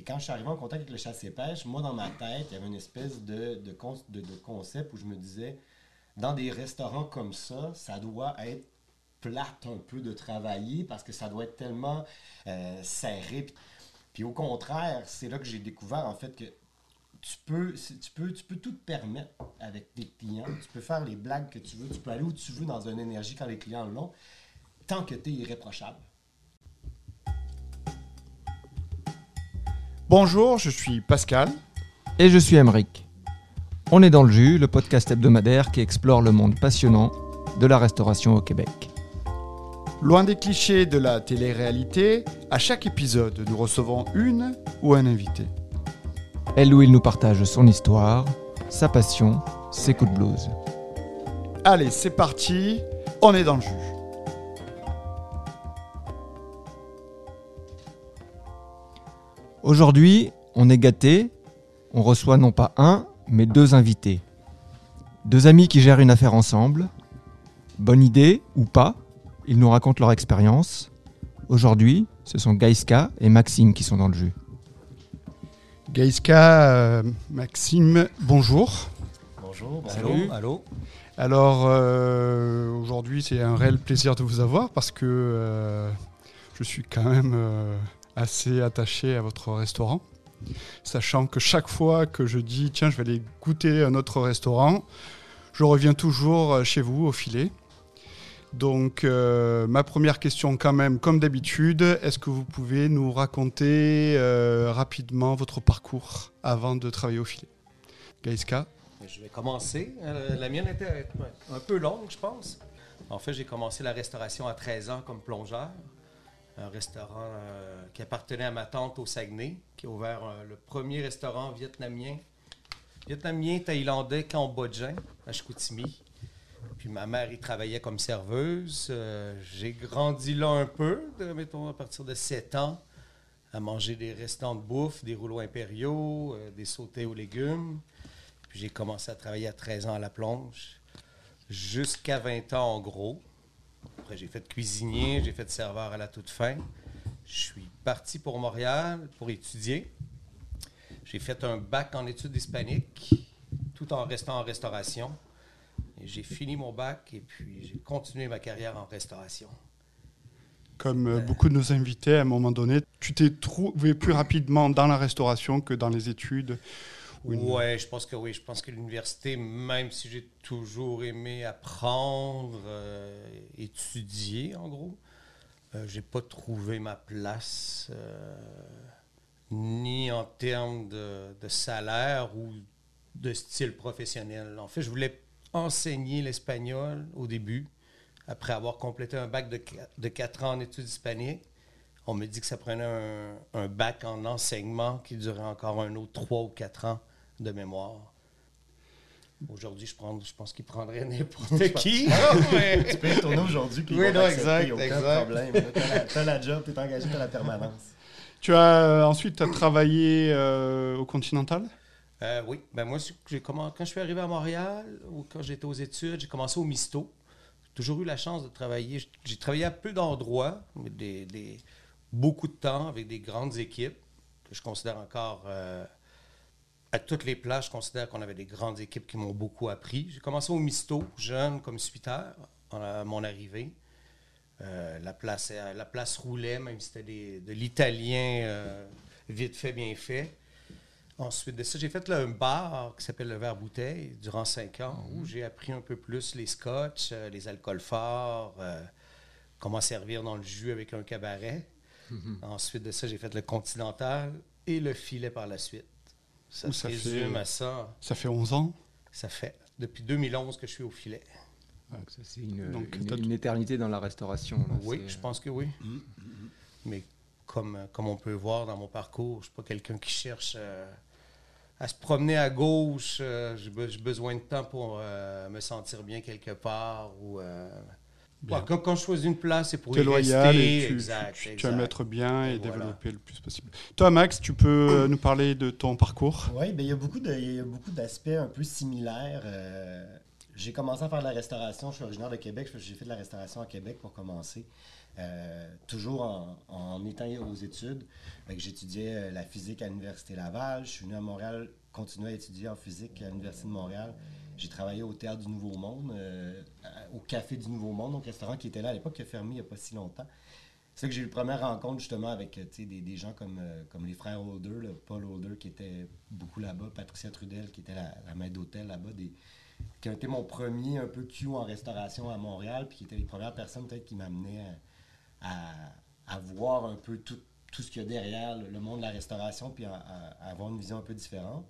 Et quand je suis arrivé en contact avec le chasse et pêche, moi, dans ma tête, il y avait une espèce de, concept où je me disais, dans des restaurants comme ça, ça doit être plate un peu de travailler parce que ça doit être tellement euh, serré. Puis au contraire, c'est là que j'ai découvert en fait que tu peux, tu, peux, tu peux tout te permettre avec tes clients. Tu peux faire les blagues que tu veux. Tu peux aller où tu veux dans une énergie quand les clients l'ont, tant que tu es irréprochable. Bonjour, je suis Pascal. Et je suis Emeric. On est dans le jus, le podcast hebdomadaire qui explore le monde passionnant de la restauration au Québec. Loin des clichés de la télé-réalité, à chaque épisode, nous recevons une ou un invité. Elle ou il nous partage son histoire, sa passion, ses coups de blues. Allez, c'est parti, on est dans le jus. Aujourd'hui, on est gâté, on reçoit non pas un, mais deux invités. Deux amis qui gèrent une affaire ensemble. Bonne idée ou pas, ils nous racontent leur expérience. Aujourd'hui, ce sont Gaïska et Maxime qui sont dans le jus. Gaïska, euh, Maxime, bonjour. Bonjour, Allô, allô. Alors euh, aujourd'hui, c'est un réel plaisir de vous avoir parce que euh, je suis quand même euh, assez attaché à votre restaurant. Sachant que chaque fois que je dis tiens, je vais aller goûter un autre restaurant, je reviens toujours chez vous au filet. Donc euh, ma première question quand même, comme d'habitude, est-ce que vous pouvez nous raconter euh, rapidement votre parcours avant de travailler au filet? Gaïska? Je vais commencer. Euh, la mienne était un peu longue, je pense. En fait, j'ai commencé la restauration à 13 ans comme plongeur. Un restaurant euh, qui appartenait à ma tante au Saguenay, qui a ouvert euh, le premier restaurant vietnamien, vietnamien thaïlandais cambodgien à Chicoutimi. Puis ma mère y travaillait comme serveuse. Euh, j'ai grandi là un peu, mettons à partir de 7 ans, à manger des restants de bouffe, des rouleaux impériaux, des sautés aux légumes. Puis j'ai commencé à travailler à 13 ans à la plonge, jusqu'à 20 ans en gros. Après, j'ai fait cuisinier, j'ai fait serveur à la toute fin. Je suis parti pour Montréal pour étudier. J'ai fait un bac en études hispaniques, tout en restant en restauration. J'ai fini mon bac et puis j'ai continué ma carrière en restauration. Comme euh, beaucoup de nos invités, à un moment donné, tu t'es trouvé plus rapidement dans la restauration que dans les études une- Ouais, je pense que oui. Je pense que l'université, même si j'ai toujours aimé apprendre, euh, étudier, en gros, euh, j'ai pas trouvé ma place, euh, ni en termes de, salaire ou de style professionnel. En fait, je voulais enseigner l'espagnol au début, après avoir complété un bac de, de 4 ans en études hispaniques. On me dit que ça prenait un, un bac en enseignement qui durait encore un autre 3 ou 4 ans de mémoire. Aujourd'hui, je, prends- je pense qu'il prendrait n'importe qui. mais- Tu peux y retourner aujourd'hui, puis Oui, non, exact, aucun exact. problème. là. T'as la, job, t'es engagé, t'as la permanence. Tu as euh, ensuite t'as travaillé euh, au Continental? Euh, oui, ben moi, quand je suis arrivé à Montréal ou quand j'étais aux études, j'ai commencé au Misto. J'ai toujours eu la chance de travailler. J'ai- travaillé à peu d'endroits, mais des, des- beaucoup de temps avec des grandes équipes que je considère encore. À toutes les places, je considère qu'on avait des grandes équipes qui m'ont beaucoup appris. J'ai commencé au Misto, jeune, comme suiteur, à mon arrivée. Euh, la, place, euh, la place roulait, même si c'était des- de l'italien euh, vite fait, bien fait. Ensuite de ça, j'ai fait là, un bar qui s'appelle le Verre Bouteille durant cinq ans, où j'ai appris un peu plus les scotch, euh, les alcools forts, comment servir dans le jus avec un cabaret. Ensuite de ça, j'ai fait le Continental et le filet par la suite. Ça Ouh, se ça résume fait- à ça. Ça fait 11 ans. Ça fait depuis 2011 que je suis au filet. Donc ça, c'est une, Donc, une- t'as- une éternité dans la restauration. là. Oui, je pense que oui. Mais comme, comme on peut voir dans mon parcours, je ne suis pas quelqu'un qui cherche euh, à se promener à gauche. euh, J'ai be- j'ai besoin de temps pour euh, me sentir bien quelque part. Ou, euh. Ouais, quand, quand je choisis une place, c'est pour es y loyal rester. et tu, exact, tu, tu vas mettre bien et, Et voilà. développer le plus possible. Toi, Max, tu peux euh, nous parler de ton parcours? Oui, ben, il y a beaucoup de- il y a beaucoup d'aspects un peu similaires. euh, j'ai commencé à faire de la restauration. Je suis originaire de Québec. J'ai fait de la restauration à Québec pour commencer. euh, toujours en, en étant aux études. J'étudiais la physique à l'Université Laval. Je suis venu à Montréal, continuer à étudier en physique à l'Université de Montréal. J'ai travaillé au Théâtre du Nouveau Monde, euh, au Café du Nouveau Monde, donc restaurant qui était là à l'époque, qui a fermé il n'y a pas si longtemps. C'est que j'ai eu une première rencontre justement avec euh, des, des gens comme, euh, comme les frères Holder, Paul Holder qui était beaucoup là-bas, Patricia Trudel qui était la, la maître d'hôtel là-bas, qui a été mon premier un peu Q en restauration à Montréal, puis qui étaient les premières personnes peut-être qui m'amenaient à, voir un peu tout, tout ce qu'il y a derrière le, monde de la restauration, puis à avoir une vision un peu différente.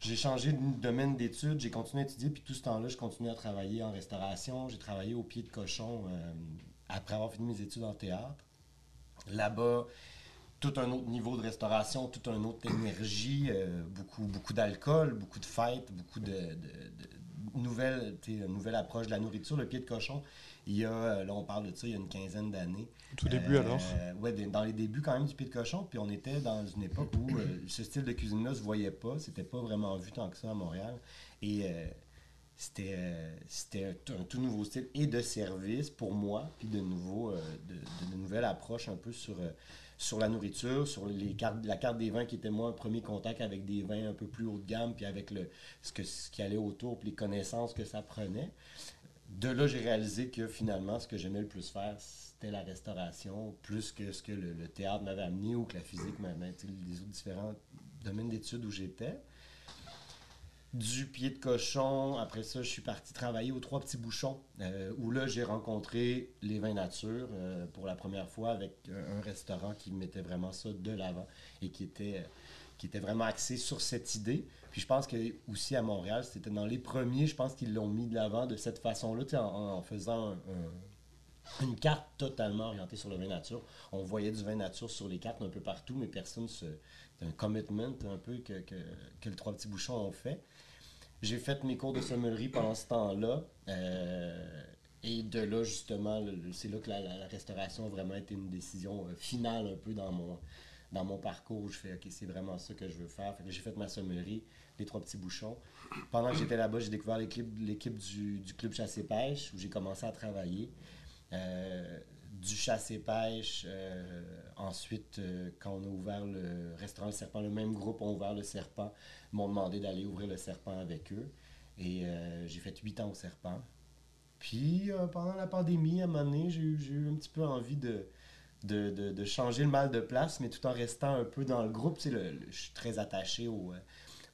J'ai changé de domaine d'études, j'ai continué à étudier, puis tout ce temps-là, je continuais à travailler en restauration. J'ai travaillé au pied de cochon euh, après avoir fini mes études en théâtre. Là-bas, tout un autre niveau de restauration, toute une autre énergie, euh, beaucoup, beaucoup d'alcool, beaucoup de fêtes, beaucoup de, une nouvelle approche de la nourriture. Le pied de cochon, il y a, euh, là on parle de ça, il y a une quinzaine d'années. Tout début Euh, alors ouais, des- dans les débuts quand même du pied de cochon, puis on était dans une époque où euh, ce style de cuisine-là se voyait pas, c'était pas vraiment vu tant que ça à Montréal. Et euh, c'était c'était un, tout- un tout nouveau style et de service pour moi, puis de nouveau, de, de- de nouvelles approches un peu sur, sur la nourriture, sur la carte des vins qui était moi un premier contact avec des vins un peu plus haut de gamme, puis avec ce, que, ce qui allait autour, puis les connaissances que ça prenait. De là, j'ai réalisé que finalement, ce que j'aimais le plus faire, c'était la restauration, plus que ce que le, théâtre m'avait amené ou que la physique m'avait, sais, les autres différents domaines d'études où j'étais. Du pied de cochon, après ça, je suis parti travailler aux Trois Petits Bouchons, euh, où là, j'ai rencontré les vins nature euh, pour la première fois avec euh, un restaurant qui mettait vraiment ça de l'avant et qui était, vraiment axé sur cette idée. Puis je pense que aussi à Montréal, c'était dans les premiers, je pense qu'ils l'ont mis de l'avant de cette façon-là, en, faisant un- un- une carte totalement orientée sur le vin nature. On voyait du vin nature sur les cartes un peu partout, mais personne se. Un commitment un peu que, que, que le Trois Petits Bouchons ont fait. J'ai fait mes cours de sommellerie pendant ce temps-là. euh, et de là, justement, c'est là que la, restauration a vraiment été une décision euh, finale un peu dans mon, dans mon parcours. Je fais, OK, c'est vraiment ça que je veux faire. J'ai fait ma sommellerie, les trois petits bouchons. Pendant que j'étais là-bas, j'ai découvert l'équipe, l'équipe du, du club chasse et pêche où j'ai commencé à travailler. Euh, du chasse et pêche. euh, ensuite, euh, quand on a ouvert le restaurant Le Serpent, le même groupe a ouvert le Serpent, m'ont demandé d'aller ouvrir le Serpent avec eux. Et euh, j'ai fait huit ans au Serpent. Puis, pendant la pandémie, à un moment donné, j'ai eu, un petit peu envie de, de, de- changer le mal de place, mais tout en restant un peu dans le groupe. Tu sais, le- je suis très attaché euh,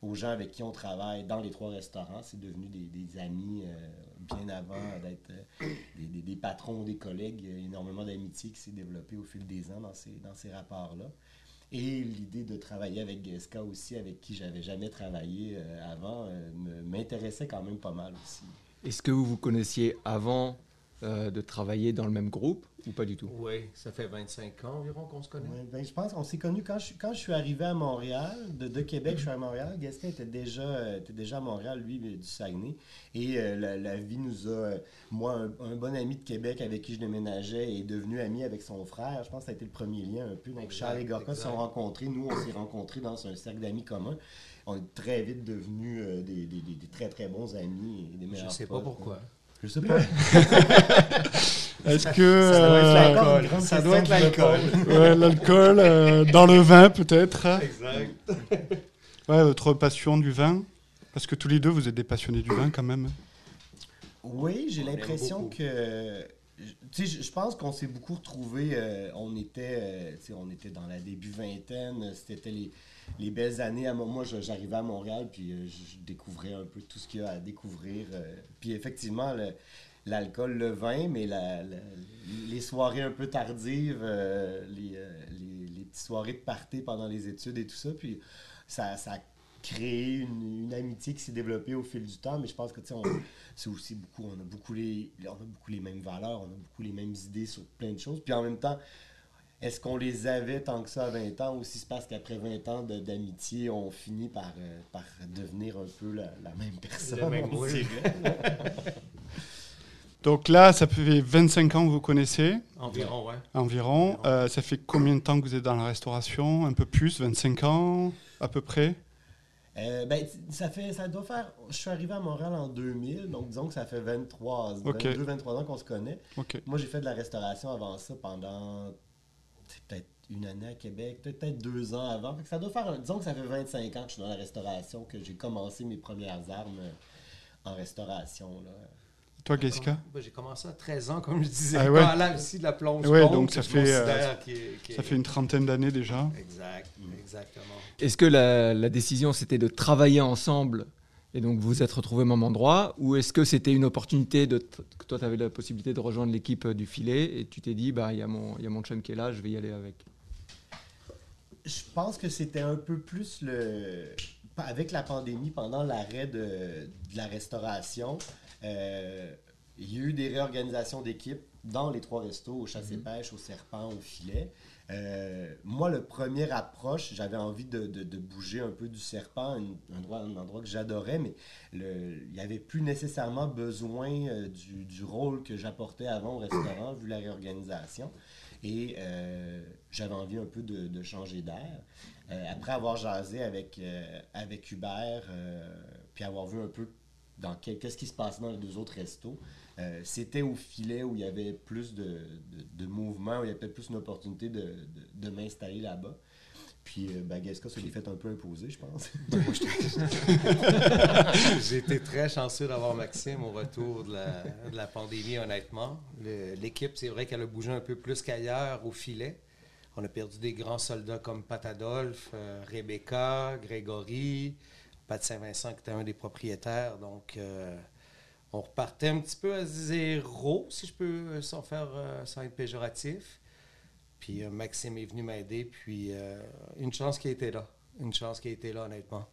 aux gens avec qui on travaille dans les trois restaurants. C'est devenu des, amis euh, bien avant d'être euh, des, patrons, des collègues. A énormément d'amitié qui s'est développée au fil des ans dans ces, dans ces rapports-là. Et l'idée de travailler avec Geska aussi, avec qui j'avais jamais travaillé euh, avant, euh, m'intéressait quand même pas mal aussi. Est-ce que vous vous connaissiez avant euh, de travailler dans le même groupe ou pas du tout? Oui, ça fait 25 ans environ qu'on se connaît. Ouais, ben, je pense qu'on s'est connus quand je, quand je suis arrivé à Montréal. De, de Québec, je suis à Montréal. Gaston était déjà, était déjà à Montréal, lui, du Saguenay. Et euh, la, la vie nous a. moi, un, un bon ami de Québec avec qui je déménageais est devenu ami avec son frère. Je pense que ça a été le premier lien un peu. Donc, Exact, Charles et Gorka se sont rencontrés. Nous, on s'est rencontrés dans un cercle d'amis communs. On est très vite devenus euh, des, des- des- des très, très bons amis et des Je meilleurs sais pas potes. pourquoi. Je sais pas. Est-ce que Ça doit être euh, Ça doit être l'alcool. ouais, l'alcool euh, dans le vin peut-être Exact. Ouais, votre passion du vin Parce que tous les deux, vous êtes des passionnés du vin quand même. Oui, j'ai l'impression que. Tu sais, je- pense qu'on s'est beaucoup retrouvés. euh, on, était, euh, tu sais, on était dans la début vingtaine. C'était les, les belles années. À, mo- moi, j'arrivais à Montréal, puis euh, je, découvrais un peu tout ce qu'il y a à découvrir. euh. puis effectivement, l'alcool, le vin, mais les soirées un peu tardives, euh, les, petites soirées de party pendant les études et tout ça. Puis ça, a créé une, amitié qui s'est développée au fil du temps. Mais je pense que, tu sais, c'est aussi beaucoup, on a beaucoup les, on a beaucoup les mêmes valeurs, on a beaucoup les mêmes idées sur plein de choses. Puis en même temps, est-ce qu'on les avait tant que ça à 20 ans ou si c'est parce qu'après 20 ans de- d'amitié, on finit par, euh, par devenir un peu la, la même personne? Le même. Donc là, ça fait 25 ans que vous connaissez? Environ, ouais. environ. Environ. Euh, ça fait combien de temps que vous êtes dans la restauration? Un peu plus 25 ans à peu près? Euh, ben, ça fait, ça doit faire. Je suis arrivé à Montréal en 2000, donc disons que ça fait 23, Ok. 22, 23 ans qu'on se connaît. Ok. Moi, j'ai fait de la restauration avant ça pendant peut-être une année à Québec, peut-être deux ans avant. Ça doit faire, un- disons que ça fait 25 ans que je suis dans la restauration, que j'ai commencé mes premières armes euh, en restauration. Là. Toi, Jessica? J'ai commencé à 13 ans, comme je disais. Ah ouais? Quand allant aussi de la plonge. Ouais, donc ça fait, euh, considère qui est- qui Ça est- fait une trentaine d'années déjà. Exact, exactement. Est-ce que la, la décision c'était de travailler ensemble et donc vous vous êtes retrouvés au même endroit ou est-ce que c'était une opportunité de que toi tu avais la possibilité de rejoindre l'équipe euh, du filet et tu t'es dit bah il y a mon il y a mon chum qui est là, je vais y aller avec? Je pense que c'était un peu plus le. Avec la pandémie, pendant l'arrêt de, de la restauration, euh, il y a eu des réorganisations d'équipes dans les trois restos, au chasse et pêche, au serpent, au filet. Euh, moi, le premier approche, j'avais envie de, bouger un peu du serpent, un, endroit, que j'adorais, mais il n'y avait plus nécessairement besoin euh, du, rôle que j'apportais avant au restaurant, vu la réorganisation. Et euh, j'avais envie un peu de, changer d'air. Après avoir jasé avec, avec Hubert, puis avoir vu un peu dans qu'est-ce qui se passait dans les deux autres restos, euh, c'était au filet où il y avait plus de, de, mouvement, où il y avait peut-être plus une opportunité de, m'installer là-bas. Puis, euh, ben, Gasca se fait un peu imposer, je pense. J'ai été très chanceux d'avoir Maxime au retour de la, pandémie, honnêtement. L'équipe, c'est vrai qu'elle a bougé un peu plus qu'ailleurs au filet. On a perdu des grands soldats comme Pat Adolphe, euh, Rebecca, Grégory, Pat Saint-Vincent qui était un des propriétaires. Donc, euh, on repartait un petit peu à zéro, si je peux, euh, sans faire, euh, sans être péjoratif. Puis Maxime est venu m'aider, puis une chance qui était là. Une chance qui était là, honnêtement.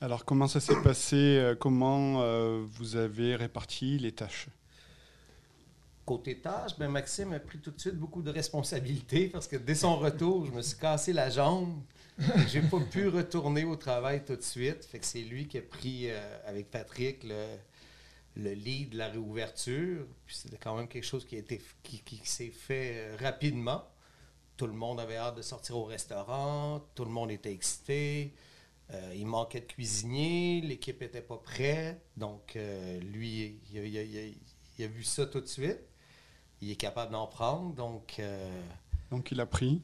Alors, comment ça s'est passé Comment euh, vous avez réparti les tâches? Côté tâche, ben Maxime a pris tout de suite beaucoup de responsabilités parce que dès son retour, je me suis cassé la jambe. J'ai pas pu retourner au travail tout de suite. Fait que c'est lui qui a pris euh, avec Patrick le, le lead de la réouverture. C'était quand même quelque chose qui, qui, s'est fait euh, rapidement. Tout le monde avait hâte de sortir au restaurant, tout le monde était excité. Euh, il manquait de cuisinier, l'équipe n'était pas prête. Donc, lui, il a, vu ça tout de suite. Il est capable d'en prendre. Donc, Donc, il a pris.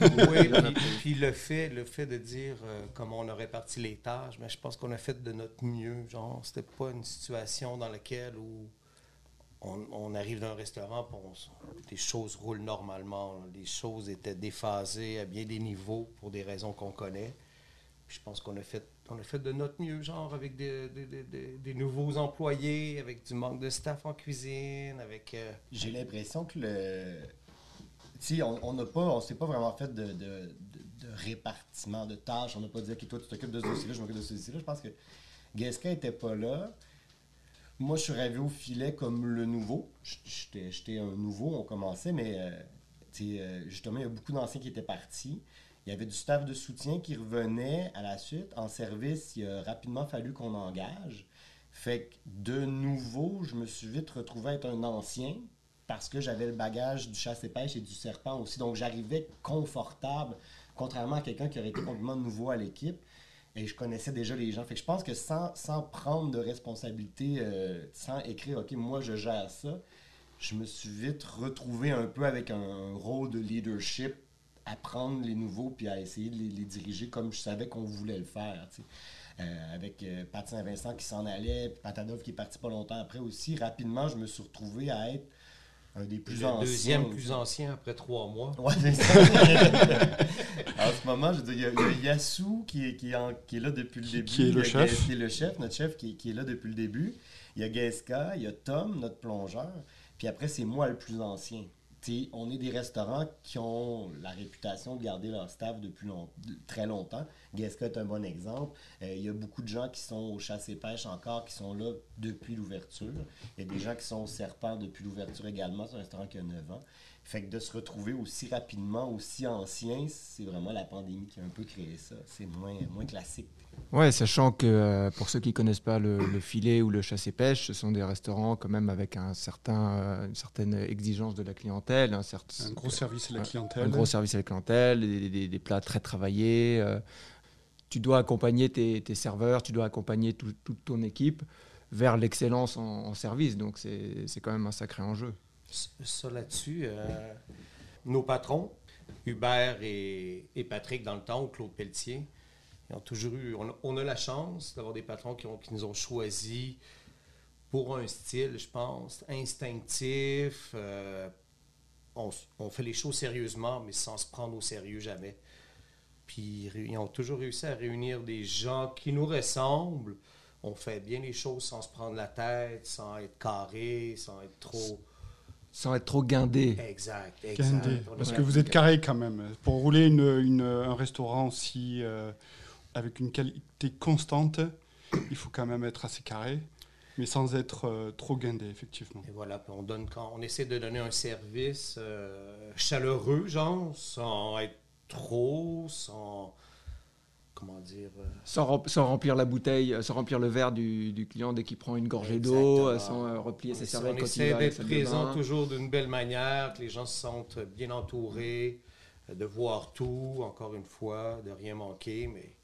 oui, puis, puis le fait, le fait de dire euh, comment on a réparti les tâches, mais je pense qu'on a fait de notre mieux. Genre, c'était pas une situation dans laquelle où on, on arrive dans un restaurant, s- les choses roulent normalement. Les choses étaient déphasées à bien des niveaux pour des raisons qu'on connaît. Puis je pense qu'on a fait, on a fait de notre mieux, genre avec des, des- des- des- des nouveaux employés, avec du manque de staff en cuisine, avec. euh, J'ai l'impression que le. On n'a pas, on s'est pas vraiment fait de, de, de- répartiment de tâches. On n'a pas dit, OK, toi, tu t'occupes de ce dossier-là, je m'occupe de ce dossier-là. Je pense que Gasca n'était pas là. Moi, je suis arrivé au filet comme le nouveau. J'étais un nouveau, on commençait, mais euh, euh, justement, il y a beaucoup d'anciens qui étaient partis. Il y avait du staff de soutien qui revenait à la suite. En service, il a rapidement fallu qu'on engage. Fait que de nouveau, je me suis vite retrouvé être un ancien parce que j'avais le bagage du chasse et pêche et du serpent aussi. Donc j'arrivais confortable, contrairement à quelqu'un qui aurait été complètement nouveau à l'équipe. Et je connaissais déjà les gens. Fait que je pense que sans, sans prendre de responsabilité, euh, sans écrire, OK, moi je gère ça, je me suis vite retrouvé un peu avec un rôle de leadership à prendre les nouveaux puis à essayer de les, diriger comme je savais qu'on voulait le faire. Euh, avec euh, Pat Saint-Vincent qui s'en allait, puis Patadov qui est parti pas longtemps après aussi. Rapidement, je me suis retrouvé à être un des plus le anciens. deuxième aussi. plus ancien après trois mois. Ouais, c'est ça. en ce moment, je veux dire, il y a, il y a Yassou qui est, qui, est en- qui est là depuis le début. qui est le chef. Qui est le chef, notre chef qui, est- qui est là depuis le début. Il y a Geska, il y a Tom, notre plongeur. Puis après, c'est moi le plus ancien. On est des restaurants qui ont la réputation de garder leur staff depuis très longtemps. Geska est un bon exemple. Euh, il y a beaucoup de gens qui sont au chasse et pêche encore, qui sont là depuis l'ouverture. Il y a des gens qui sont au serpent depuis l'ouverture également. C'est un restaurant qui a 9 ans. Fait que de se retrouver aussi rapidement, aussi ancien, c'est vraiment la pandémie qui a un peu créé ça. C'est moins, moins classique. Ouais, sachant que euh, pour ceux qui connaissent pas le, le filet ou le chasse et pêche, ce sont des restaurants quand même avec un certain, euh, une certaine exigence de la clientèle, un, certain, Un gros service à la clientèle. un gros service à la clientèle, des, des- des plats très travaillés. euh, tu dois accompagner tes, tes serveurs, tu dois accompagner tout- toute ton équipe vers l'excellence en, en service. Donc c'est c'est quand même un sacré enjeu. Ça- là-dessus, euh, nos patrons, Hubert et, Patrick dans le temps, Claude Pelletier, ont toujours eu. On a, la chance d'avoir des patrons qui, nous ont choisis pour un style, je pense, instinctif. euh, on, on fait les choses sérieusement, mais sans se prendre au sérieux jamais. Puis ils ont toujours réussi à réunir des gens qui nous ressemblent. On fait bien les choses sans se prendre la tête, sans être carré, sans être trop. Sans être trop guindé. Exact, exact. Parce que vous êtes carré quand même. Pour rouler une- une- un restaurant aussi euh, avec une qualité constante, il faut quand même être assez carré, mais sans être euh, trop guindé, effectivement. Et voilà, on donne quand on essaie de donner un service euh, chaleureux, genre, sans être trop, sans comment dire. euh, Sans, rem- sans remplir la bouteille, euh, sans remplir le verre du, du client dès qu'il prend une gorgée d'eau, euh, sans replier ses serviettes on essaie d'être présent toujours d'une belle manière, que les gens se sentent bien entourés, de voir tout, encore une fois, de rien manquer, mais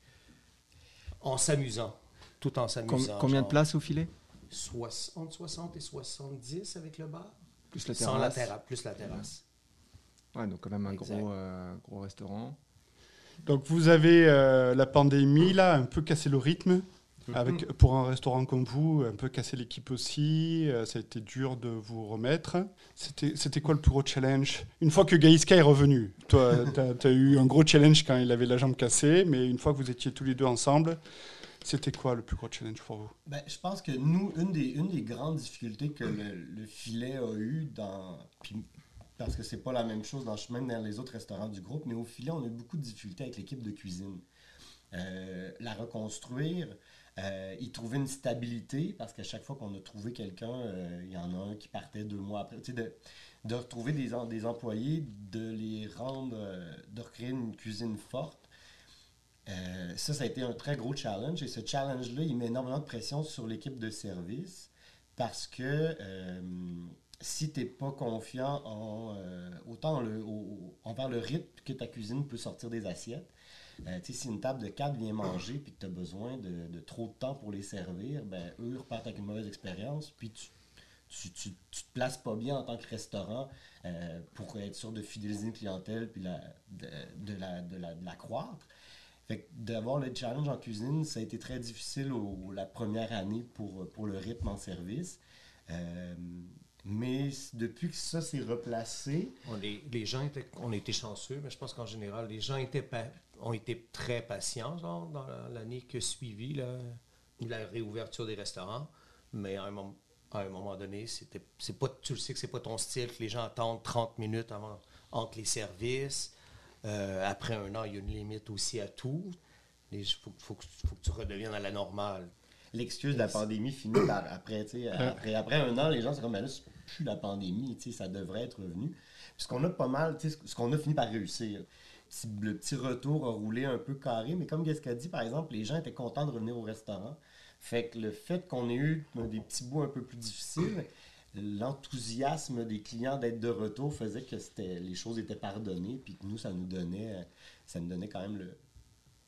en s'amusant, tout en Com- s'amusant. combien de places au filet? soix- Entre 60 et 70 avec le bar. Plus la Sans la terrasse. terrasse, plus la terrasse. Ouais, donc quand même un Exact. gros, euh, gros restaurant. Donc vous avez euh, la pandémie là, un peu cassé le rythme. Avec, pour un restaurant comme vous, un peu cassé l'équipe aussi, euh, ça a été dur de vous remettre. C'était c'était quoi le plus gros challenge? Une fois que Gaïska est revenu, toi, tu as, eu un gros challenge quand il avait la jambe cassée, mais une fois que vous étiez tous les deux ensemble, c'était quoi le plus gros challenge pour vous? Ben, je pense que nous, une des, une des grandes difficultés que le, le filet a eu dans. puis parce que c'est pas la même chose dans, même dans les autres restaurants du groupe, mais au filet, on a eu beaucoup de difficultés avec l'équipe de cuisine. Euh, la reconstruire, euh, y trouver une stabilité, parce qu'à chaque fois qu'on a trouvé quelqu'un, euh, il y en a un qui partait deux mois après. De, de retrouver des, des employés, de les rendre, euh, de recréer une cuisine forte. Euh, ça, ça a été un très gros challenge. Et ce challenge-là, il met énormément de pression sur l'équipe de service parce que euh, si tu n'es pas confiant en, euh, autant le, envers le rythme que ta cuisine peut sortir des assiettes, euh, si une table de 4 vient manger puis que tu as besoin de, trop de temps pour les servir, ben, eux repartent avec une mauvaise expérience. Puis tu, tu, te places pas bien en tant que restaurant euh, pour être sûr de fidéliser une clientèle puis de, la, de, la, de la croître. D'avoir le challenge en cuisine, ça a été très difficile la première année pour, pour le rythme en service. Euh, mais depuis que ça s'est replacé, On est- les gens étaient, on chanceux, mais je pense qu'en général, les gens étaient pa- ont été très patients genre, dans la- l'année qui a suivi là, la réouverture des restaurants. Mais à un, mom- à un moment donné, c'était, c'est pas, tu le sais que c'est pas ton style, que les gens attendent 30 minutes avant, entre les services. Euh, après un an, il y a une limite aussi à tout. Il faut, faut, que- faut que tu redeviennes à la normale. l'excuse de la pandémie finit par après, après, après un an, les gens sont comme, ben là, plus la pandémie, ça devrait être revenu. Puis ce qu'on a pas mal, ce qu'on a fini par réussir. Le petit retour a roulé un peu carré, mais comme Gaska dit, par exemple, les gens étaient contents de revenir au restaurant. Fait que le fait qu'on ait eu des petits bouts un peu plus difficiles, l'enthousiasme des clients d'être de retour faisait que les choses étaient pardonnées, puis que nous, ça nous donnait, ça nous donnait quand même le,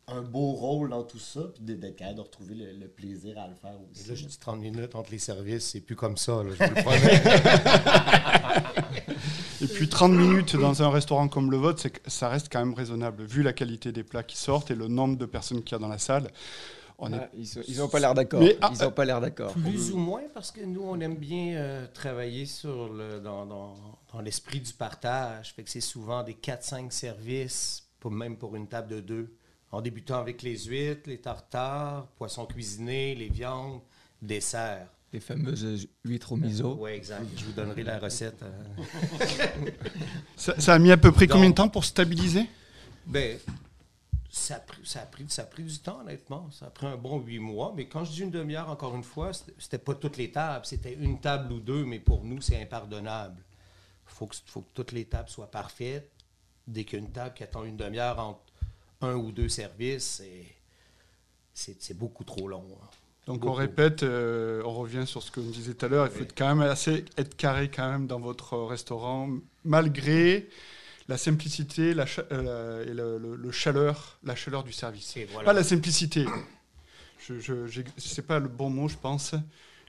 un beau rôle dans tout ça, puis d'être capable de retrouver le, le plaisir à le faire Et aussi. là, je dis 30 minutes entre les services, c'est plus comme ça, là, je vous le promets. Et puis 30 minutes dans un restaurant comme le vôtre, c'est que ça reste quand même raisonnable, vu la qualité des plats qui sortent et le nombre de personnes qu'il y a dans la salle. On est... Ah, ils n'ont pas l'air d'accord. Mais, ah, ils n'ont pas l'air d'accord. Plus ou moins, parce que nous, on aime bien euh, travailler sur le, dans, dans- dans l'esprit du partage. Fait que c'est souvent des 4-5 services, pour, même pour une table de deux. En débutant avec les huîtres, les tartares, poissons cuisinés, les viandes, desserts. Les fameuses huîtres au miso. Oui, exact. Je vous donnerai la recette. euh. ça, ça a mis à peu près Donc- combien de temps pour stabiliser? Ben, ça a, pris, ça, a pris, ça a pris du temps, honnêtement. Ça a pris un bon huit mois. Mais quand je dis une demi-heure, encore une fois, c'était- pas toutes les tables. C'était une table ou deux, mais pour nous, c'est impardonnable. Il faut que, faut que toutes les tables soient parfaites. Dès qu'il y a une table qui attend une demi-heure entre un ou deux services, c'est- beaucoup trop long. hein. Donc on répète, euh, on revient sur ce que on disait tout à l'heure, il faut Oui. être quand même assez être carré quand même dans votre restaurant, malgré la simplicité la cha- euh, et le, le- le chaleur, la chaleur du service. Et voilà. Pas la simplicité. Je, c'est pas le bon mot, je pense,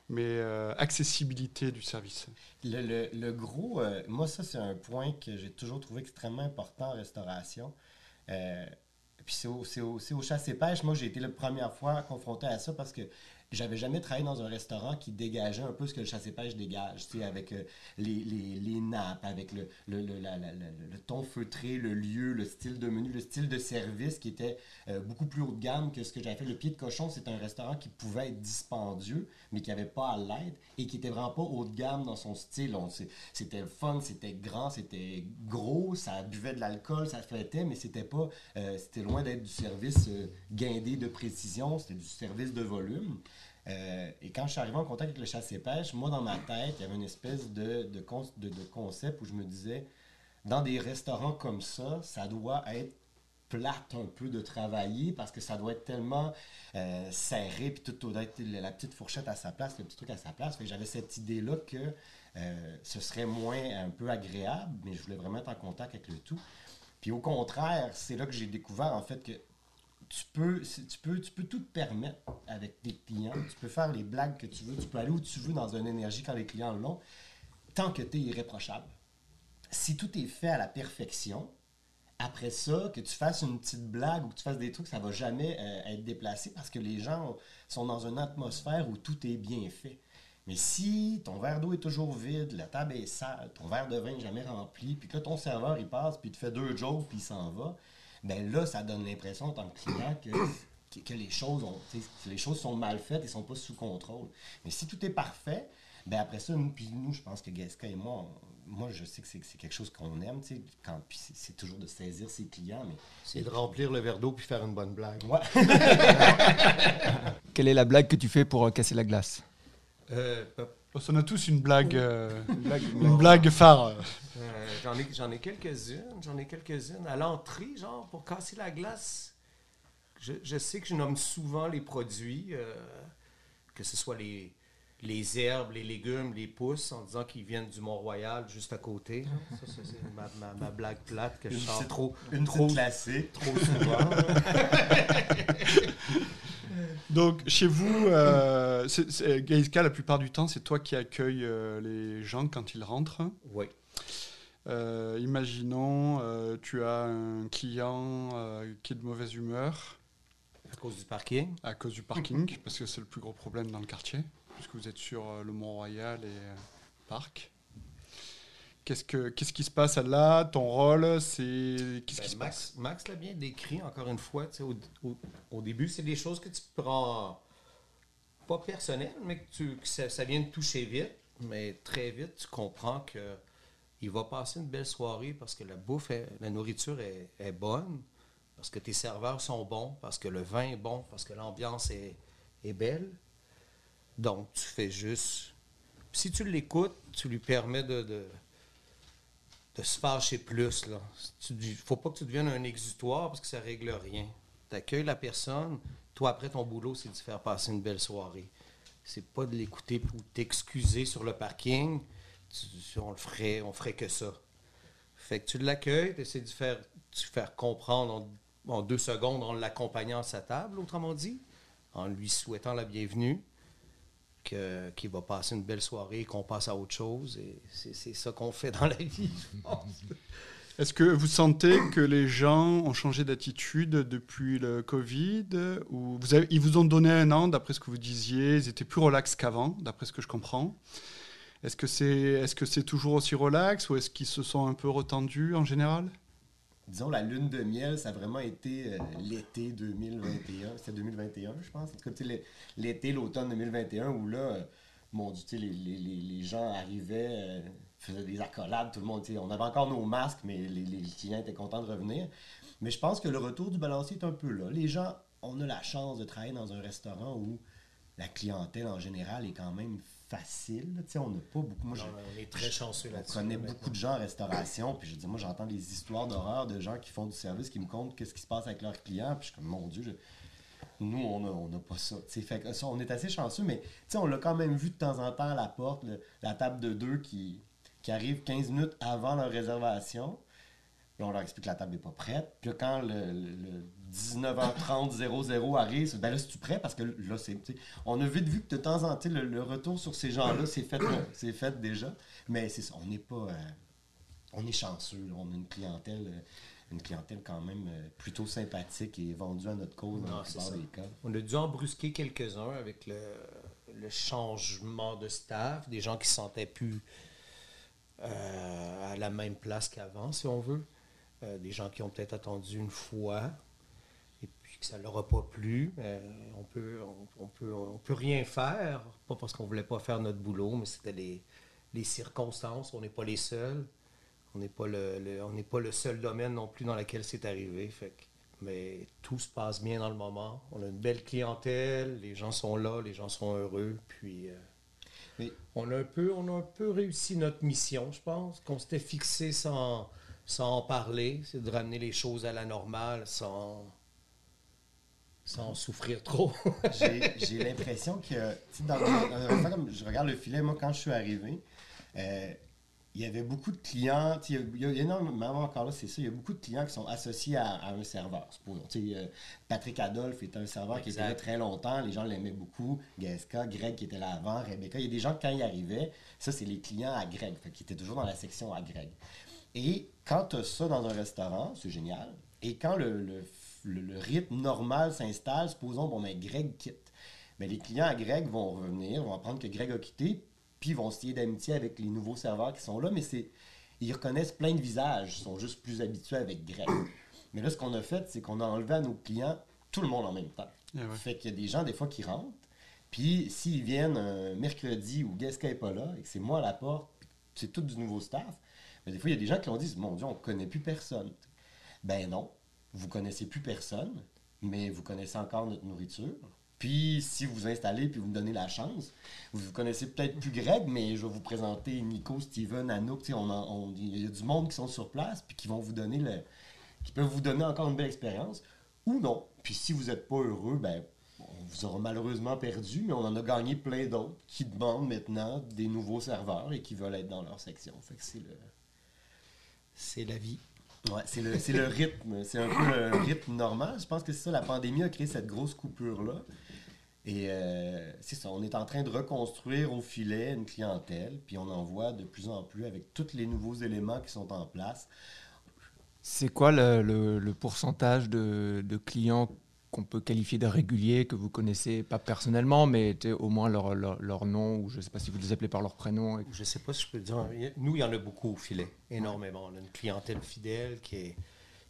mais euh, accessibilité du service. Le, le- le gros, euh, moi, ça, c'est un point que j'ai toujours trouvé extrêmement important en restauration. Euh, puis c'est au, au- au chasse et pêche. Moi, j'ai été la première fois confronté à ça parce que j'avais jamais travaillé dans un restaurant qui dégageait un peu ce que le chasse et pêche dégage, tu sais, avec euh, les, les- les nappes, avec le, le, le- le ton feutré, le lieu, le style de menu, le style de service qui était euh, beaucoup plus haut de gamme que ce que j'avais fait. Le Pied de Cochon, c'est un restaurant qui pouvait être dispendieux, mais qui n'avait pas à l'être et qui était vraiment pas haut de gamme dans son style. C'était fun, c'était grand, c'était gros, ça buvait de l'alcool, ça fêtait, mais c'était pas, euh, c'était loin d'être du service guindé de précision, c'était du service de volume. Euh, et quand je suis arrivé en contact avec le chasse et pêche, moi dans ma tête, il y avait une espèce de, de, con- de- de concept où je me disais, dans des restaurants comme ça, ça doit être plate un peu de travailler parce que ça doit être tellement euh, serré puis tout doit être la petite fourchette à sa place, le petit truc à sa place. J'avais cette idée-là que euh, ce serait moins un peu agréable, mais je voulais vraiment être en contact avec le tout. Puis au contraire, c'est là que j'ai découvert en fait que tu peux, tu, peux, tu tout te permettre avec tes clients. Tu peux faire les blagues que tu veux. Tu peux aller où tu veux dans une énergie quand les clients l'ont, tant que tu es irréprochable. Si tout est fait à la perfection, après ça, que tu fasses une petite blague ou que tu fasses des trucs, ça va jamais euh, être déplacé parce que les gens sont dans une atmosphère où tout est bien fait. Mais si ton verre d'eau est toujours vide, la table est sale, ton verre de vin n'est jamais rempli, puis que ton serveur, il passe, puis il te fait deux jokes, puis il s'en va, ben là, ça donne l'impression, en tant que client, que, que, que les, choses ont, les choses sont mal faites et sont pas sous contrôle. Mais si tout est parfait, ben après ça, nous, puis nous, je pense que Gasca et moi, on- moi, je sais que c'est c'est quelque chose qu'on aime, tu sais, quand, puis c'est- c'est toujours de saisir ses clients, mais C'est de remplir le verre d'eau puis faire une bonne blague. Ouais. Quelle est la blague que tu fais pour euh, casser la glace? Euh, On a tous une blague, euh, une blague, une blague phare. Euh, j'en ai, j'en ai quelques-unes, j'en ai quelques-unes. À l'entrée, genre, pour casser la glace, je, je sais que je nomme souvent les produits, euh, que ce soit les, les herbes, les légumes, les pousses, en disant qu'ils viennent du Mont-Royal, juste à côté. Ça, ça, c'est ma, ma- ma blague plate que je Une sors petite- trop, une trop, petite classique. trop souvent. Donc, chez vous, euh, c'est- c'est- Gaïska, la plupart du temps, c'est toi qui accueilles euh, les gens quand ils rentrent? oui. Euh, imaginons, euh, tu as un client euh, qui est de mauvaise humeur À cause du parking. à cause du parking, parce que c'est le plus gros problème dans le quartier, puisque vous êtes sur euh, le Mont-Royal et euh, Parc. Qu'est-ce, que, qu'est-ce qui se passe là? Ton rôle, c'est... Qu'est-ce qui Ben, passe Max, Max l'a bien décrit, encore une fois. Au, au- au début, c'est des choses que tu prends pas personnelles, mais que, tu, que ça, ça vient de toucher vite. Mais très vite, tu comprends que il va passer une belle soirée parce que la bouffe, est- la nourriture est, est bonne, parce que tes serveurs sont bons, parce que le vin est bon, parce que l'ambiance est, est belle. Donc, tu fais juste. Si tu l'écoutes, tu lui permets de, de, de se fâcher plus. Il ne faut pas que tu deviennes un exutoire parce que ça règle rien. Tu accueilles la personne. Toi, après, ton boulot, c'est de faire passer une belle soirée. C'est pas de l'écouter pour t'excuser sur le parking. On le ferait, on ferait que ça. Fait que tu l'accueilles, tu essaies de faire, faire comprendre en, en deux secondes en l'accompagnant à sa table, autrement dit, en lui souhaitant la bienvenue, qu'il va passer une belle soirée, qu'on passe à autre chose. Et c'est ça qu'on fait dans la vie, je pense. Est-ce que vous sentez que les gens ont changé d'attitude depuis le Covid Ils vous ont donné un an, d'après ce que vous disiez, ils étaient plus relax qu'avant, d'après ce que je comprends. Est-ce que c'est est -ce c'est toujours aussi relax ou est-ce qu'ils se sont un peu retendus en général? Disons, la lune de miel, ça a vraiment été euh, l'été 2021. C'était 2021, je pense. En tout cas, l'été, l'automne 2021, où là, euh, mon Dieu, les, les- les- gens arrivaient, euh, faisaient des accolades, tout le monde. On avait encore nos masques, mais les, les clients étaient contents de revenir. Mais je pense que le retour du balancier est un peu là. Les gens, on a la chance de travailler dans un restaurant où la clientèle en général est quand même facile. là. On n'a pas beaucoup. Moi, Non, je- on est très chanceux on là-dessus. connaît là, beaucoup de gens en restauration, puis je dis, moi, j'entends des histoires d'horreur de gens qui font du service, qui me content qu'est-ce qui se passe avec leurs clients, puis je suis comme, mon Dieu, je- nous, on n'a on a pas ça. Fait que ça, on est assez chanceux, mais on l'a quand même vu de temps en temps à la porte, le- la table de deux qui, qui arrive 15 minutes avant leur réservation. Puis on leur explique que la table n'est pas prête. Puis là, quand le, le- le 19h30 00 arrive, ben là, es-tu prêt? Parce que là, c'est, on a vite vu que de temps en temps, le, le retour sur ces gens-là, c'est fait, là. c'est fait déjà. Mais c'est ça, on n'est pas... euh, on est chanceux. là. On a une clientèle, euh, une clientèle quand même euh, plutôt sympathique et vendue à notre cause dans la des cas. On a dû en brusquer quelques-uns avec le, le changement de staff, des gens qui se sentaient plus euh, à la même place qu'avant, si on veut. Euh, des gens qui ont peut-être attendu une fois ça leur a pas plu. Euh, on peut, on, on peut, on peut rien faire, pas parce qu'on voulait pas faire notre boulot, mais c'était les, les circonstances. On n'est pas les seuls. On n'est pas le, le- on n'est pas le seul domaine non plus dans lequel c'est arrivé. Fait que- mais tout se passe bien dans le moment. On a une belle clientèle, les gens sont là, les gens sont heureux. Puis euh, Mais- on, a un peu, on a un peu réussi notre mission, je pense, qu'on s'était fixé sans, sans en parler. C'est de ramener les choses à la normale sans, sans souffrir trop. j'ai l'impression que, tu sais, dans, dans instant, comme je regarde le filet, moi, quand je suis arrivé, euh, il y avait beaucoup de clients, tu sais, il y a- il y a énormément, encore là, c'est ça, il y a beaucoup de clients qui sont associés à, à un serveur. supposons. Tu sais, euh, Patrick Adolphe était un serveur qui était là très longtemps, les gens l'aimaient beaucoup, Gaska, Greg qui était là avant, Rebecca, il y a des gens, quand ils arrivaient, ça, c'est les clients à Greg, fait, qui étaient toujours dans la section à Greg. Et quand tu as ça dans un restaurant, c'est génial. Et quand le, le, le- le rythme normal s'installe, supposons, bon, ben, Greg quitte. Mais les clients à Greg vont revenir, vont apprendre que Greg a quitté, puis vont se lier d'amitié avec les nouveaux serveurs qui sont là, mais c'est ils reconnaissent plein de visages, ils sont juste plus habitués avec Greg. Mais là, ce qu'on a fait, c'est qu'on a enlevé à nos clients tout le monde en même temps. Ouais. Fait qu'il y a des gens, des fois, qui rentrent, puis s'ils viennent un mercredi où Guesca n'est pas là, et que c'est moi à la porte, c'est tout du nouveau staff, mais des fois, il y a des gens qui ont dit Mon Dieu, on ne connaît plus personne. Ben non, vous connaissez plus personne, mais vous connaissez encore notre nourriture. Puis, si vous vous installez puis vous me donnez la chance, vous connaissez peut-être plus Greg, mais je vais vous présenter Nico, Steven, Anouk. sais, On, on- il y a du monde qui sont sur place puis qui vont vous donner le, qui peuvent vous donner encore une belle expérience ou non. Puis si vous n'êtes pas heureux, ben on vous aura malheureusement perdu, mais on en a gagné plein d'autres qui demandent maintenant des nouveaux serveurs et qui veulent être dans leur section. Fait que c'est le, c'est la vie. Ouais, c'est le, rythme, c'est un peu le rythme normal. Je pense que c'est ça, la pandémie a créé cette grosse coupure-là. Et euh, c'est ça, on est en train de reconstruire au filet une clientèle, puis on en voit de plus en plus avec tous les nouveaux éléments qui sont en place. C'est quoi le, pourcentage de clients qu'on peut qualifier de réguliers, que vous connaissez pas personnellement, mais au moins leur, leur, leur nom, ou je ne sais pas si vous les appelez par leur prénom. Je sais pas si je peux dire. Nous, il y en a beaucoup au filet, énormément. On a une clientèle fidèle qui, est,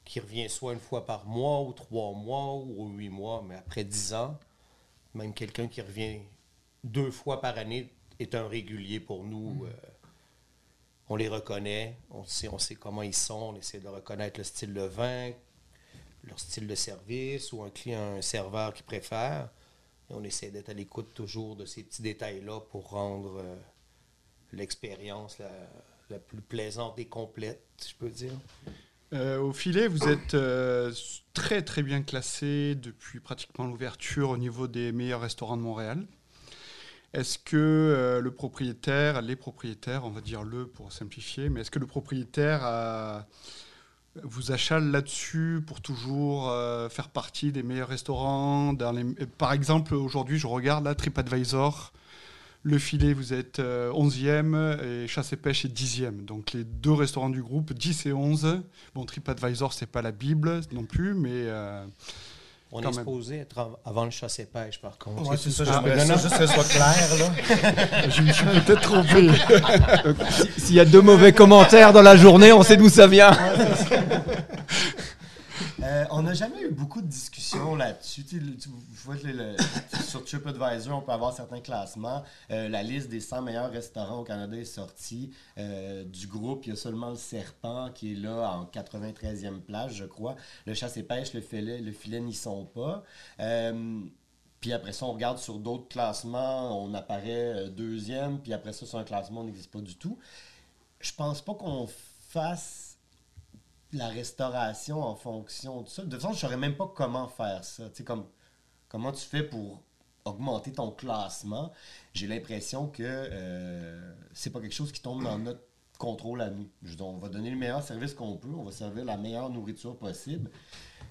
qui revient soit une fois par mois, ou trois mois, ou huit mois, mais après dix ans, même quelqu'un qui revient deux fois par année est un régulier pour nous. Euh, on les reconnaît, on sait, on sait comment ils sont, on essaie de reconnaître le style de vin, leur style de service, ou un client, un serveur qui préfère. Et on essaie d'être à l'écoute toujours de ces petits détails-là pour rendre euh, l'expérience la, la plus plaisante et complète, je peux dire. Euh, au filet, vous êtes euh, très très bien classé depuis pratiquement l'ouverture au niveau des meilleurs restaurants de Montréal. Est-ce que le propriétaire, les propriétaires, on va dire le pour simplifier, mais est-ce que le propriétaire a- vous achale là-dessus pour toujours euh, faire partie des meilleurs restaurants. Par exemple, aujourd'hui, je regarde là TripAdvisor. Le filet, vous êtes euh, 11e et Chasse et Pêche est 10e. Donc les deux restaurants du groupe, 10 et 11. Bon, TripAdvisor, c'est pas la Bible non plus, mais euh, On Quand est même. supposé être av- avant le chasse et pêche, par contre. Ouais, c'est ça, Ah, j'aimerais juste que ce soit clair, là. je me suis peut-être trompé. Si- S'il y a deux mauvais commentaires dans la journée, on sait d'où ça vient. Euh, on n'a jamais eu beaucoup de discussions là-dessus. Tu tu sur TripAdvisor, on peut avoir certains classements. Euh, la liste des 100 meilleurs restaurants au Canada est sortie. Euh, du groupe, il y a seulement le Serpent qui est là en 93e place, je crois. Le Chasse et Pêche, le filet, le filet n'y sont pas. Puis après ça, on regarde sur d'autres classements, on apparaît deuxième. Puis après ça, sur un classement, on n'existe pas du tout. Je pense pas qu'on fasse la restauration en fonction de ça. De toute façon, je ne saurais même pas comment faire ça. Tu sais, comme, comment tu fais pour augmenter ton classement? J'ai l'impression que euh, c'est pas quelque chose qui tombe dans notre contrôle à nous. Je dis, on va donner le meilleur service qu'on peut, on va servir la meilleure nourriture possible.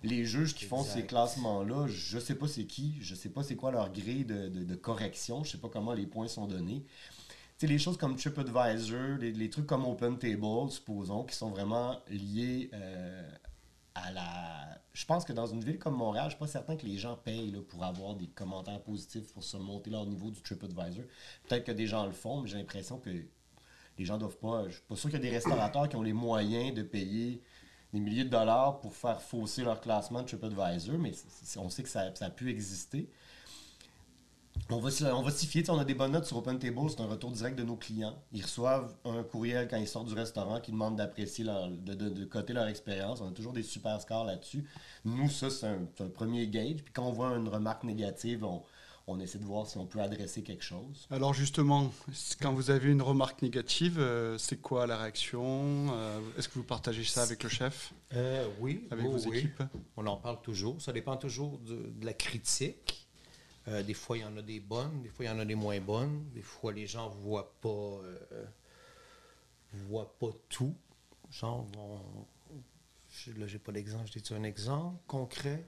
Les juges qui font ces classements-là, je sais pas c'est qui, je sais pas c'est quoi leur grille de, de- de correction, je sais pas comment les points sont donnés. Sais, les choses comme TripAdvisor, les, trucs comme Open Table, supposons, qui sont vraiment liés euh, à la. Je pense que dans une ville comme Montréal, je suis pas certain que les gens payent là, pour avoir des commentaires positifs pour se monter leur niveau du TripAdvisor. Peut-être que des gens le font, mais j'ai l'impression que les gens doivent pas. Je suis pas sûr qu'il y a des restaurateurs qui ont les moyens de payer des milliers de dollars pour faire fausser leur classement de TripAdvisor, mais on sait que ça a pu exister. On va, s'y- on va s'y fier. Tu sais, On a des bonnes notes sur Open Table. C'est un retour direct de nos clients. Ils reçoivent un courriel quand ils sortent du restaurant qui demande d'apprécier leur, de, de, de coter leur expérience. On a toujours des super scores là-dessus. Nous, ça, c'est un, c'est un premier gauge. Puis quand on voit une remarque négative, on, on essaie de voir si on peut adresser quelque chose. Alors justement, quand vous avez une remarque négative, euh, c'est quoi la réaction? Euh, Est-ce que vous partagez ça avec le chef, Euh, oui, avec vos oui. équipes? On en parle toujours. Ça dépend toujours de, de la critique. Euh, des fois, il y en a des bonnes, des fois, il y en a des moins bonnes. Des fois, les gens ne voient pas, euh, voient pas tout. Genre, on- je, là, j'ai pas d'exemple. J'ai un exemple concret?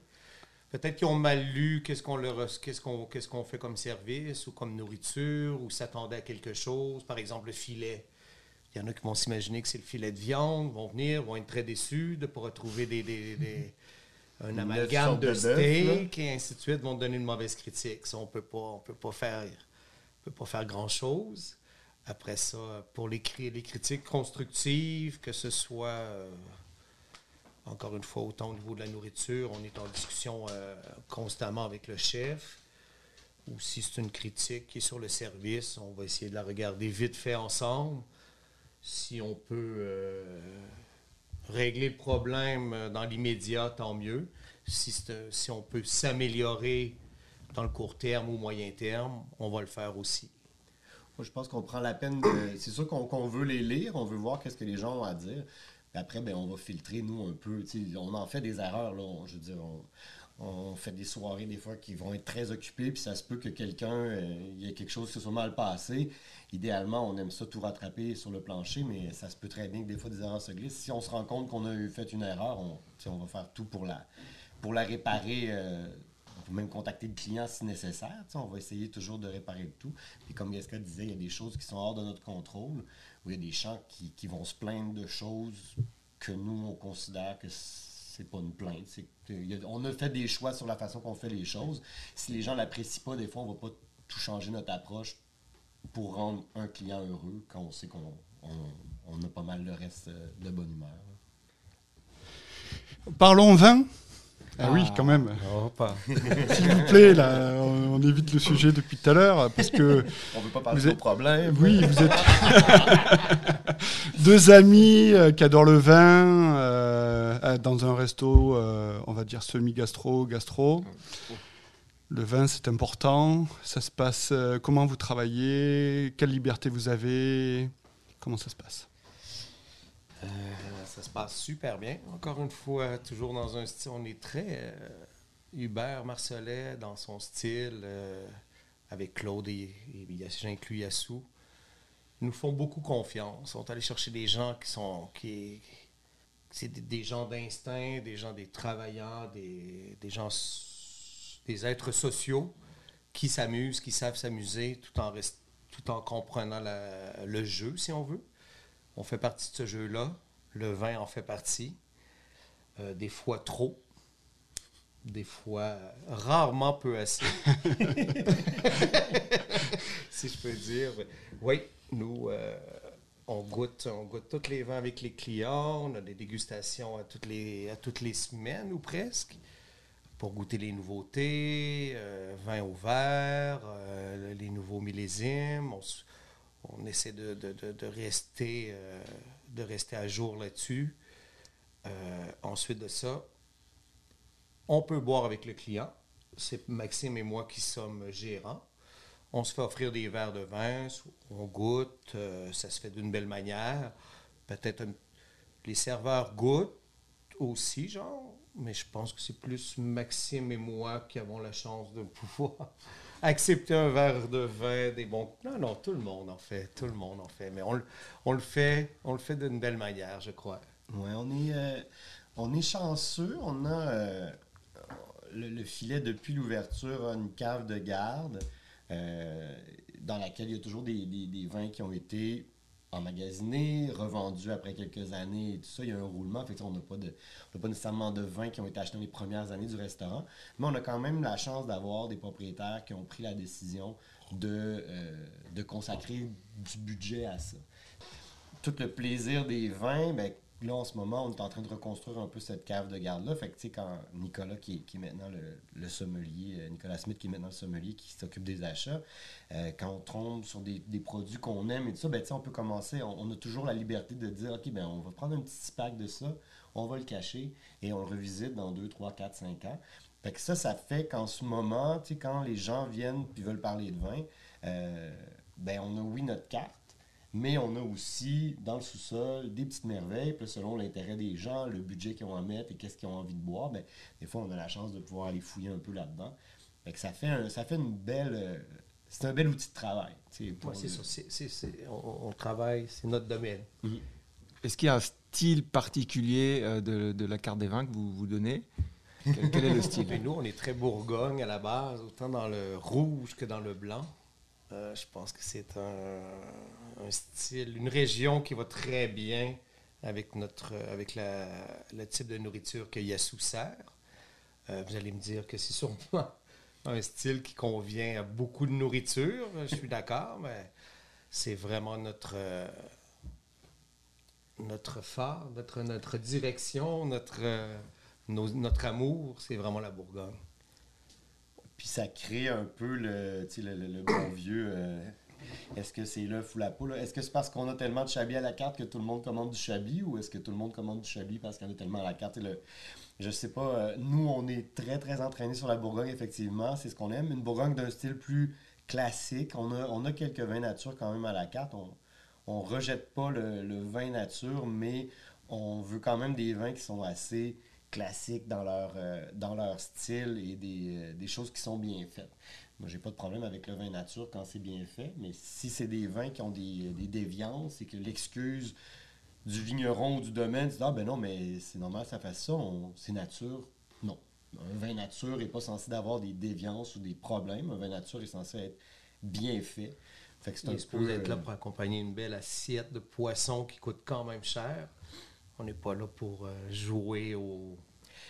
Peut-être qu'ils ont mal lu qu'est-ce qu'on leur qu'est-ce qu'on qu'est-ce qu'on fait comme service ou comme nourriture ou s'attendaient à quelque chose. Par exemple, le filet. Il y en a qui vont s'imaginer que c'est le filet de viande, vont venir, vont être très déçus de ne pas retrouver des- un amalgame de, steak et ainsi de suite, vont te donner une mauvaise critique. Ça, on peut pas, on peut pas faire, on peut pas faire grand-chose. Après ça, pour les critiques constructives, que ce soit, euh, encore une fois, autant au niveau de la nourriture, on est en discussion euh, constamment avec le chef. Ou si c'est une critique qui est sur le service, on va essayer de la regarder vite fait ensemble. Si on peut euh, régler le problème euh, dans l'immédiat, tant mieux. Si, un- si on peut s'améliorer dans le court terme ou moyen terme, on va le faire aussi. Moi, je pense qu'on prend la peine de. C'est sûr qu'on veut les lire, on veut voir qu'est-ce que les gens ont à dire. Puis après, ben, on va filtrer, nous, un peu. On en fait des erreurs, là. On- je veux dire, on, fait des soirées, des fois, qui vont être très occupées, puis ça se peut que quelqu'un, euh, il y ait quelque chose qui soit mal passé. Idéalement, on aime ça tout rattraper sur le plancher, mais ça se peut très bien que des fois, des erreurs se glissent. Si on se rend compte qu'on a fait une erreur, on, va faire tout pour la, réparer. euh, on peut même contacter le client si nécessaire. On va essayer toujours de réparer tout. Puis comme Jessica disait, il y a des choses qui sont hors de notre contrôle, où il y a des gens qui, vont se plaindre de choses que nous, on considère que c'est pas une plainte. On a fait des choix sur la façon qu'on fait les choses. Si les gens l'apprécient pas, des fois, on va pas tout changer notre approche pour rendre un client heureux quand on sait qu'on on, on a pas mal le reste euh, de bonne humeur. Parlons vin. Ah, oui, quand même. Hop. S'il vous plaît, là, on, on évite le sujet depuis tout à l'heure, parce que On veut pas parler Vous de êtes- problème. oui, vous êtes deux amis euh, qui adorent le vin euh, dans un resto, euh, on va dire semi-gastro, gastro. Le vin, c'est important. Ça se passe. euh, comment vous travaillez? Quelle liberté vous avez? Comment ça se passe? Euh, ça se passe super bien. Encore une fois, toujours dans un style, on est très euh, Hubert Marcelet dans son style, avec Claude et, et j'inclus Yassou. Ils nous font beaucoup confiance. Ils sont allés chercher des gens qui sont. Qui, c'est des, des gens d'instinct, des gens des travailleurs, des, des gens, des êtres sociaux qui s'amusent, qui savent s'amuser tout en, comprenant le jeu, si on veut. On fait partie de ce jeu-là. Le vin en fait partie. Euh, des fois trop. Des fois euh, rarement peu assez. si je peux dire. Oui, nous, euh, on, goûte, on tous les vins avec les clients. On a des dégustations à toutes les, à toutes les semaines ou presque pour goûter les nouveautés, euh, vin au verre, euh, les nouveaux millésimes. On, essaie de, rester, euh, de rester à jour là-dessus. Euh, ensuite de ça, on peut boire avec le client. C'est Maxime et moi qui sommes gérants. On se fait offrir des verres de vin, on goûte, ça se fait d'une belle manière. Peut-être les serveurs goûtent aussi, genre, mais je pense que c'est plus Maxime et moi qui avons la chance de pouvoir accepter un verre de vin, des bons. Non, non, tout le monde en fait, tout le monde en fait, mais on, le- on le fait, on le fait d'une belle manière, je crois. On est, euh, on est chanceux. On a euh, le, le filet depuis l'ouverture, une cave de garde euh, dans laquelle il y a toujours des- des vins qui ont été emmagasinés, revendus après quelques années et tout ça. Il y a un roulement. Fait on n'a pas, nécessairement de vins qui ont été achetés dans les premières années du restaurant. Mais on a quand même la chance d'avoir des propriétaires qui ont pris la décision de, euh, consacrer du budget à ça tout le plaisir des vins, ben, là, en ce moment, on est en train de reconstruire un peu cette cave de garde-là. Fait que, tu sais, quand Nicolas, qui, est- maintenant le, sommelier, euh, Nicolas Smith, qui est maintenant le sommelier, qui s'occupe des achats, euh, quand on tombe sur des, produits qu'on aime et tout ça, ben, tu sais, on peut commencer, on, a toujours la liberté de dire, OK, ben, on va prendre un petit pack de ça, on va le cacher et on le revisite dans 2, 3, 4, 5 ans. Fait que ça, ça fait qu'en ce moment, tu sais, quand les gens viennent puis veulent parler de vin, euh, ben, on a, oui, notre carte, mais on a aussi dans le sous-sol des petites merveilles, puis selon l'intérêt des gens, le budget qu'ils ont à mettre et qu'est-ce qu'ils ont envie de boire, ben, des fois on a la chance de pouvoir aller fouiller un peu là-dedans. Fait que ça fait un- ça fait une belle euh, c'est un bel outil de travail. Ouais, c'est le- ça. on, on travaille, c'est notre domaine. Est-ce qu'il y a un style particulier euh, de, de la carte des vins que vous vous donnez? Quel, quel est le style? Mais nous, on est très Bourgogne à la base, autant dans le rouge que dans le blanc. Euh, je pense que c'est un, style, une région qui va très bien avec, notre, avec la, le type de nourriture que Yassou sert. Euh, vous allez me dire que c'est sûrement un style qui convient à beaucoup de nourriture, je suis d'accord, mais c'est vraiment notre, notre phare, notre, notre direction, notre, euh, notre amour, c'est vraiment la Bourgogne. Puis ça crée un peu le, le, bon vieux. euh, est-ce que c'est l'œuf ou la poule? Est-ce que c'est parce qu'on a tellement de chablis à la carte que tout le monde commande du chablis ou est-ce que tout le monde commande du chablis parce en a tellement à la carte? Le- je sais pas. euh, nous, on est très, très entraînés sur la Bourgogne, effectivement. C'est ce qu'on aime. Une Bourgogne d'un style plus classique. On a, on a quelques vins nature quand même à la carte. On, on rejette pas le, le vin nature, mais on veut quand même des vins qui sont assez classiques dans leur, euh, dans leur style et des, euh, des choses qui sont bien faites. Moi, j'ai pas de problème avec le vin nature quand c'est bien fait, mais si c'est des vins qui ont des, des déviances et que l'excuse du vigneron ou du domaine, c'est ah ben non, mais c'est normal que ça fasse ça, c'est nature. Non. Un vin nature n'est pas censé avoir des déviances ou des problèmes. Un vin nature est censé être bien fait. Fait que c'est un peu, être là euh, pour accompagner une belle assiette de poisson qui coûte quand même cher. On n'est pas là pour euh, jouer au.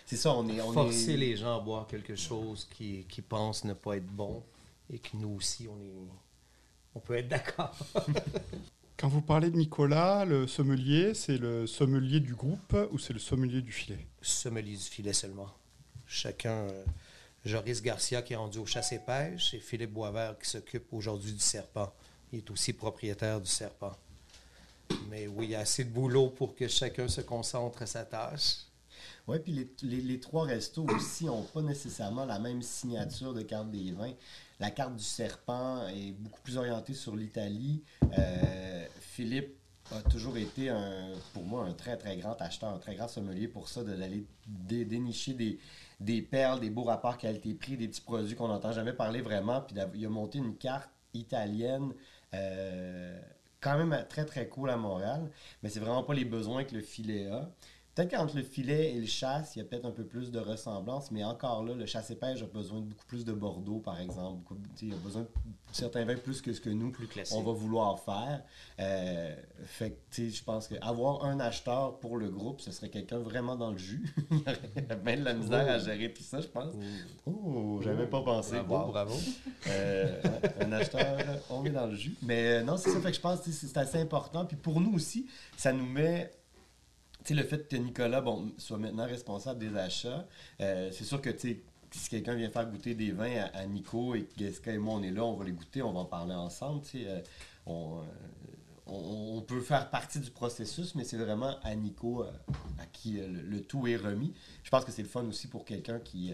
C'est ça, on est. On forcer est... les gens à boire quelque chose qui, qui pensent ne pas être bon et que nous aussi, on est. On peut être d'accord. Quand vous parlez de Nicolas, le sommelier, c'est le sommelier du groupe ou c'est le sommelier du filet? Sommelier du filet seulement. Chacun. euh, Joris Garcia qui est rendu au chasse et pêche et Philippe Boisvert qui s'occupe aujourd'hui du serpent. Il est aussi propriétaire du serpent. Mais oui, il y a assez de boulot pour que chacun se concentre à sa tâche. Oui, puis les, trois restos aussi n'ont pas nécessairement la même signature de carte des vins. La carte du serpent est beaucoup plus orientée sur l'Italie. Euh, Philippe a toujours été, pour moi, un très, très grand acheteur, un très grand sommelier pour ça, d'aller dé- dénicher des, perles, des beaux rapports qualité-prix, des petits produits qu'on n'entend jamais parler vraiment. Puis il a monté une carte italienne. euh, quand même très très cool à Montréal, mais c'est vraiment pas les besoins que le filet a. Peut-être qu'entre le filet et le chasse, il y a peut-être un peu plus de ressemblance, mais encore là, le chasse et pêche a besoin de beaucoup plus de Bordeaux, par exemple. Beaucoup- il a besoin de certains vins plus que ce que nous, Plus classique. on va vouloir faire. Euh, fait que, tu sais, je pense qu'avoir un acheteur pour le groupe, ce serait quelqu'un vraiment dans le jus. il aurait bien de la misère à gérer tout ça, je pense. Oh, j'avais pas pensé. Bravo, Wow. bravo. Euh, un acheteur, on est dans le jus. Mais euh, non, c'est ça. Fait que je pense que c'est assez important. Puis pour nous aussi, ça nous met. Le fait que Nicolas soit maintenant responsable des achats, euh, c'est sûr que, si quelqu'un vient faire goûter des vins à, Nico et que Jessica et moi, on est là, on va les goûter, on va en parler ensemble, euh, on, euh, on, peut faire partie du processus, mais c'est vraiment à Nico à qui le, tout est remis. Je pense que c'est le fun aussi pour quelqu'un qui,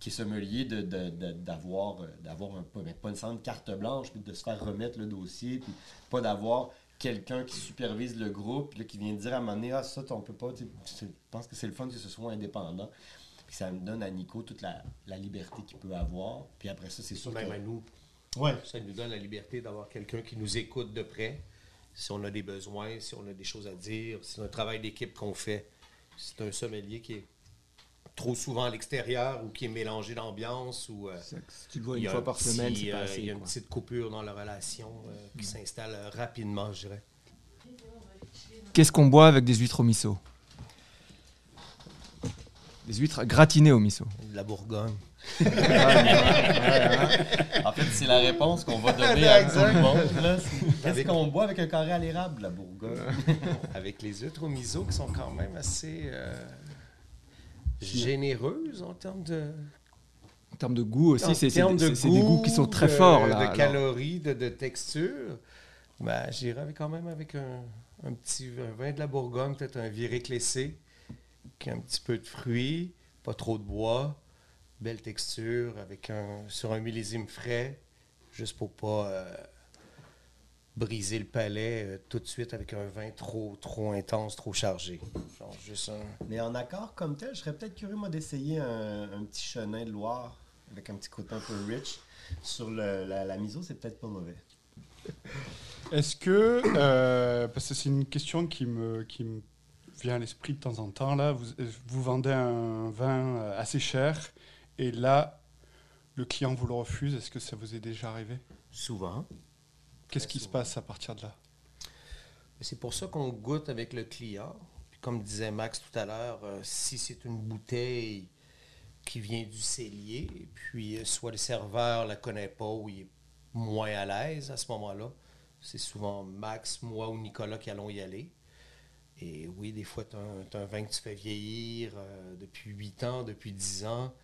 qui est sommelier d'avoir d'avoir un, pas, pas une carte blanche, puis de se faire remettre le dossier, puis pas d'avoir quelqu'un qui supervise le groupe, là, qui vient dire à un moment donné, ah, ça, on peut pas. Je pense que c'est le fun que ce soit indépendant. Puis ça me donne à Nico toute la, la liberté qu'il peut avoir. Puis après ça, c'est sûr Même à nous, Ouais. ça nous donne la liberté d'avoir quelqu'un qui nous écoute de près. Si on a des besoins, si on a des choses à dire, si c'est un travail d'équipe qu'on fait. C'est un sommelier qui est trop souvent à l'extérieur ou qui est mélangé d'ambiance ou euh, Si tu le vois il y une a fois un par petit, semaine, c'est euh, pas assez. Il y a une quoi. petite coupure dans la relation euh, qui s'installe rapidement, je dirais. Qu'est-ce qu'on boit avec des huîtres au miso? Des huîtres gratinées au miso. De la Bourgogne. En fait, c'est la réponse qu'on va donner à tout le monde. Qu'est-ce Avec- qu'on boit avec un carré à l'érable, la Bourgogne? Avec les huîtres au miso qui sont quand même assez euh, généreuses en termes de, En termes de goût aussi, c'est des, de c'est des goûts qui sont très de- forts. Là, de calories, de, de texture. Ben, J'irais quand même avec un, un petit un vin de la Bourgogne, peut-être un viré clessé, qui a un petit peu de fruits, pas trop de bois, belle texture, avec un, sur un millésime frais, juste pour pas euh, briser le palais euh, tout de suite avec un vin trop, trop intense, trop chargé. Genre juste un... Mais en accord comme tel, je serais peut-être curieux, moi, d'essayer un, un petit chenin de Loire avec un petit côté un peu rich. Sur le- la, la miso, c'est peut-être pas mauvais. Est-ce que, euh, parce que c'est une question qui me, qui me vient à l'esprit de temps en temps, là, vous, vous vendez un vin euh, assez cher et là, le client vous le refuse, est-ce que ça vous est déjà arrivé? Souvent. Qu'est-ce qui se passe à partir de là? C'est pour ça qu'on goûte avec le client. Puis comme disait Max tout à l'heure, euh, si c'est une bouteille qui vient du cellier, puis euh, soit le serveur la connaît pas ou il est moins à l'aise à ce moment-là, c'est souvent Max, moi ou Nicolas qui allons y aller. Et oui, des fois, tu as, un vin que tu fais vieillir euh, depuis 8 ans, depuis 10 ans,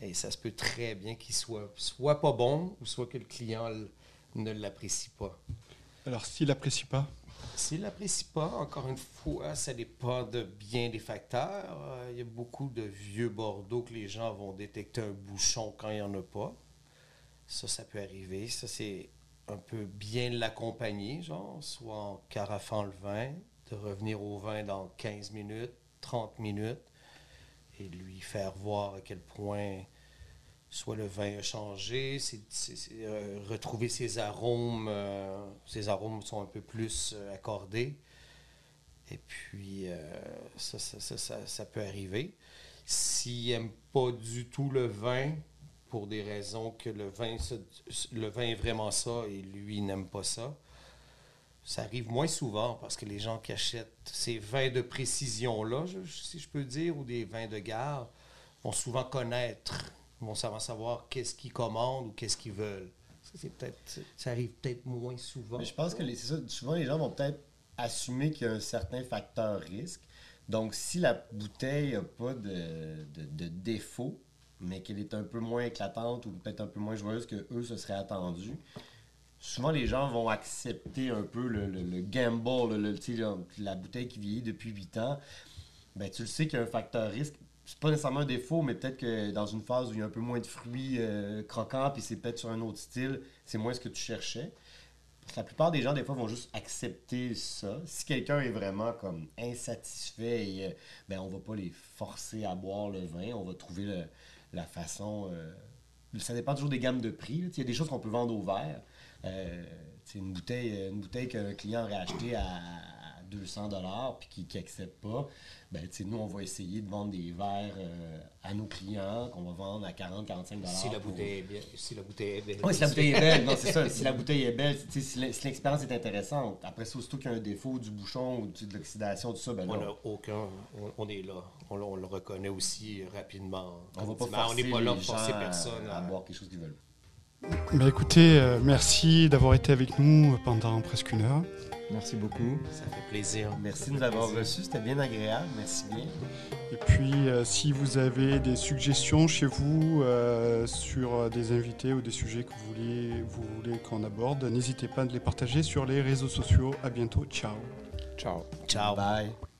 et ça se peut très bien qu'il soit soit pas bon ou soit que le client l- ne l'apprécie pas. Alors, s'il n'apprécie pas, S'il l'apprécie pas, encore une fois, ça dépend de bien des facteurs. Euh, Il y a beaucoup de vieux Bordeaux que les gens vont détecter un bouchon quand il n'y en a pas. Ça, ça peut arriver. Ça, c'est un peu bien l'accompagner, genre, soit en carafant le vin, de revenir au vin dans 15 minutes, 30 minutes, et lui faire voir à quel point soit le vin a changé, euh, retrouver ses arômes, euh, ses arômes sont un peu plus euh, accordés. Et puis, ça, peut arriver. S'il n'aime pas du tout le vin, pour des raisons que le vin, est vraiment ça et lui n'aime pas ça, ça arrive moins souvent parce que les gens qui achètent ces vins de précision-là, si je peux dire, ou des vins de gare, vont souvent connaître, vont savoir, savoir qu'est-ce qu'ils commandent ou qu'est-ce qu'ils veulent. Ça, c'est peut-être, ça arrive peut-être moins souvent. Mais je pense que les- c'est ça, souvent les gens vont peut-être assumer qu'il y a un certain facteur risque. Donc, si la bouteille n'a pas de, de, défaut, mais qu'elle est un peu moins éclatante ou peut-être un peu moins joyeuse que eux se seraient attendus, souvent les gens vont accepter un peu le, le- le gamble, le- la bouteille qui vieillit depuis 8 ans. Ben, tu le sais qu'il y a un facteur risque. C'est pas nécessairement un défaut, mais peut-être que dans une phase où il y a un peu moins de fruits euh, croquants, puis c'est peut-être sur un autre style, c'est moins ce que tu cherchais. La plupart des gens, des fois, vont juste accepter ça. Si quelqu'un est vraiment comme insatisfait, et, euh, ben, on va pas les forcer à boire le vin. On va trouver la façon. euh, ça dépend toujours des gammes de prix. Il y a des choses qu'on peut vendre au verre. Une bouteille, une bouteille qu'un client aurait achetée à 200 dollars puis qui n'accepte pas, ben, tu sais, nous, on va essayer de vendre des verres euh, à nos clients qu'on va vendre à 40-45 dollars. si la bouteille est belle. Si la bouteille est belle. Oui, si la bouteille est belle, non, c'est ça. Si la bouteille est belle, tu sais, si l'e- si l'expérience est intéressante. Après ça, aussitôt qu'il y a un défaut du bouchon ou de l'oxydation, tout ça, ben On n'a aucun. On, on est là. On, le- on le reconnaît aussi rapidement. on va pas forcer on n'est pas là pour forcer personne. à, à à- boire quelque chose qu'ils veulent. bah écoutez, euh, merci d'avoir été avec nous pendant presque une heure. Merci beaucoup. Ça fait plaisir. Merci de nous avoir reçus, c'était bien agréable. Merci bien. Et puis, euh, si vous avez des suggestions chez vous euh, sur euh, des invités ou des sujets que vous voulez, vous voulez qu'on aborde, n'hésitez pas à les partager sur les réseaux sociaux. À bientôt. Ciao. Ciao. Ciao. Bye.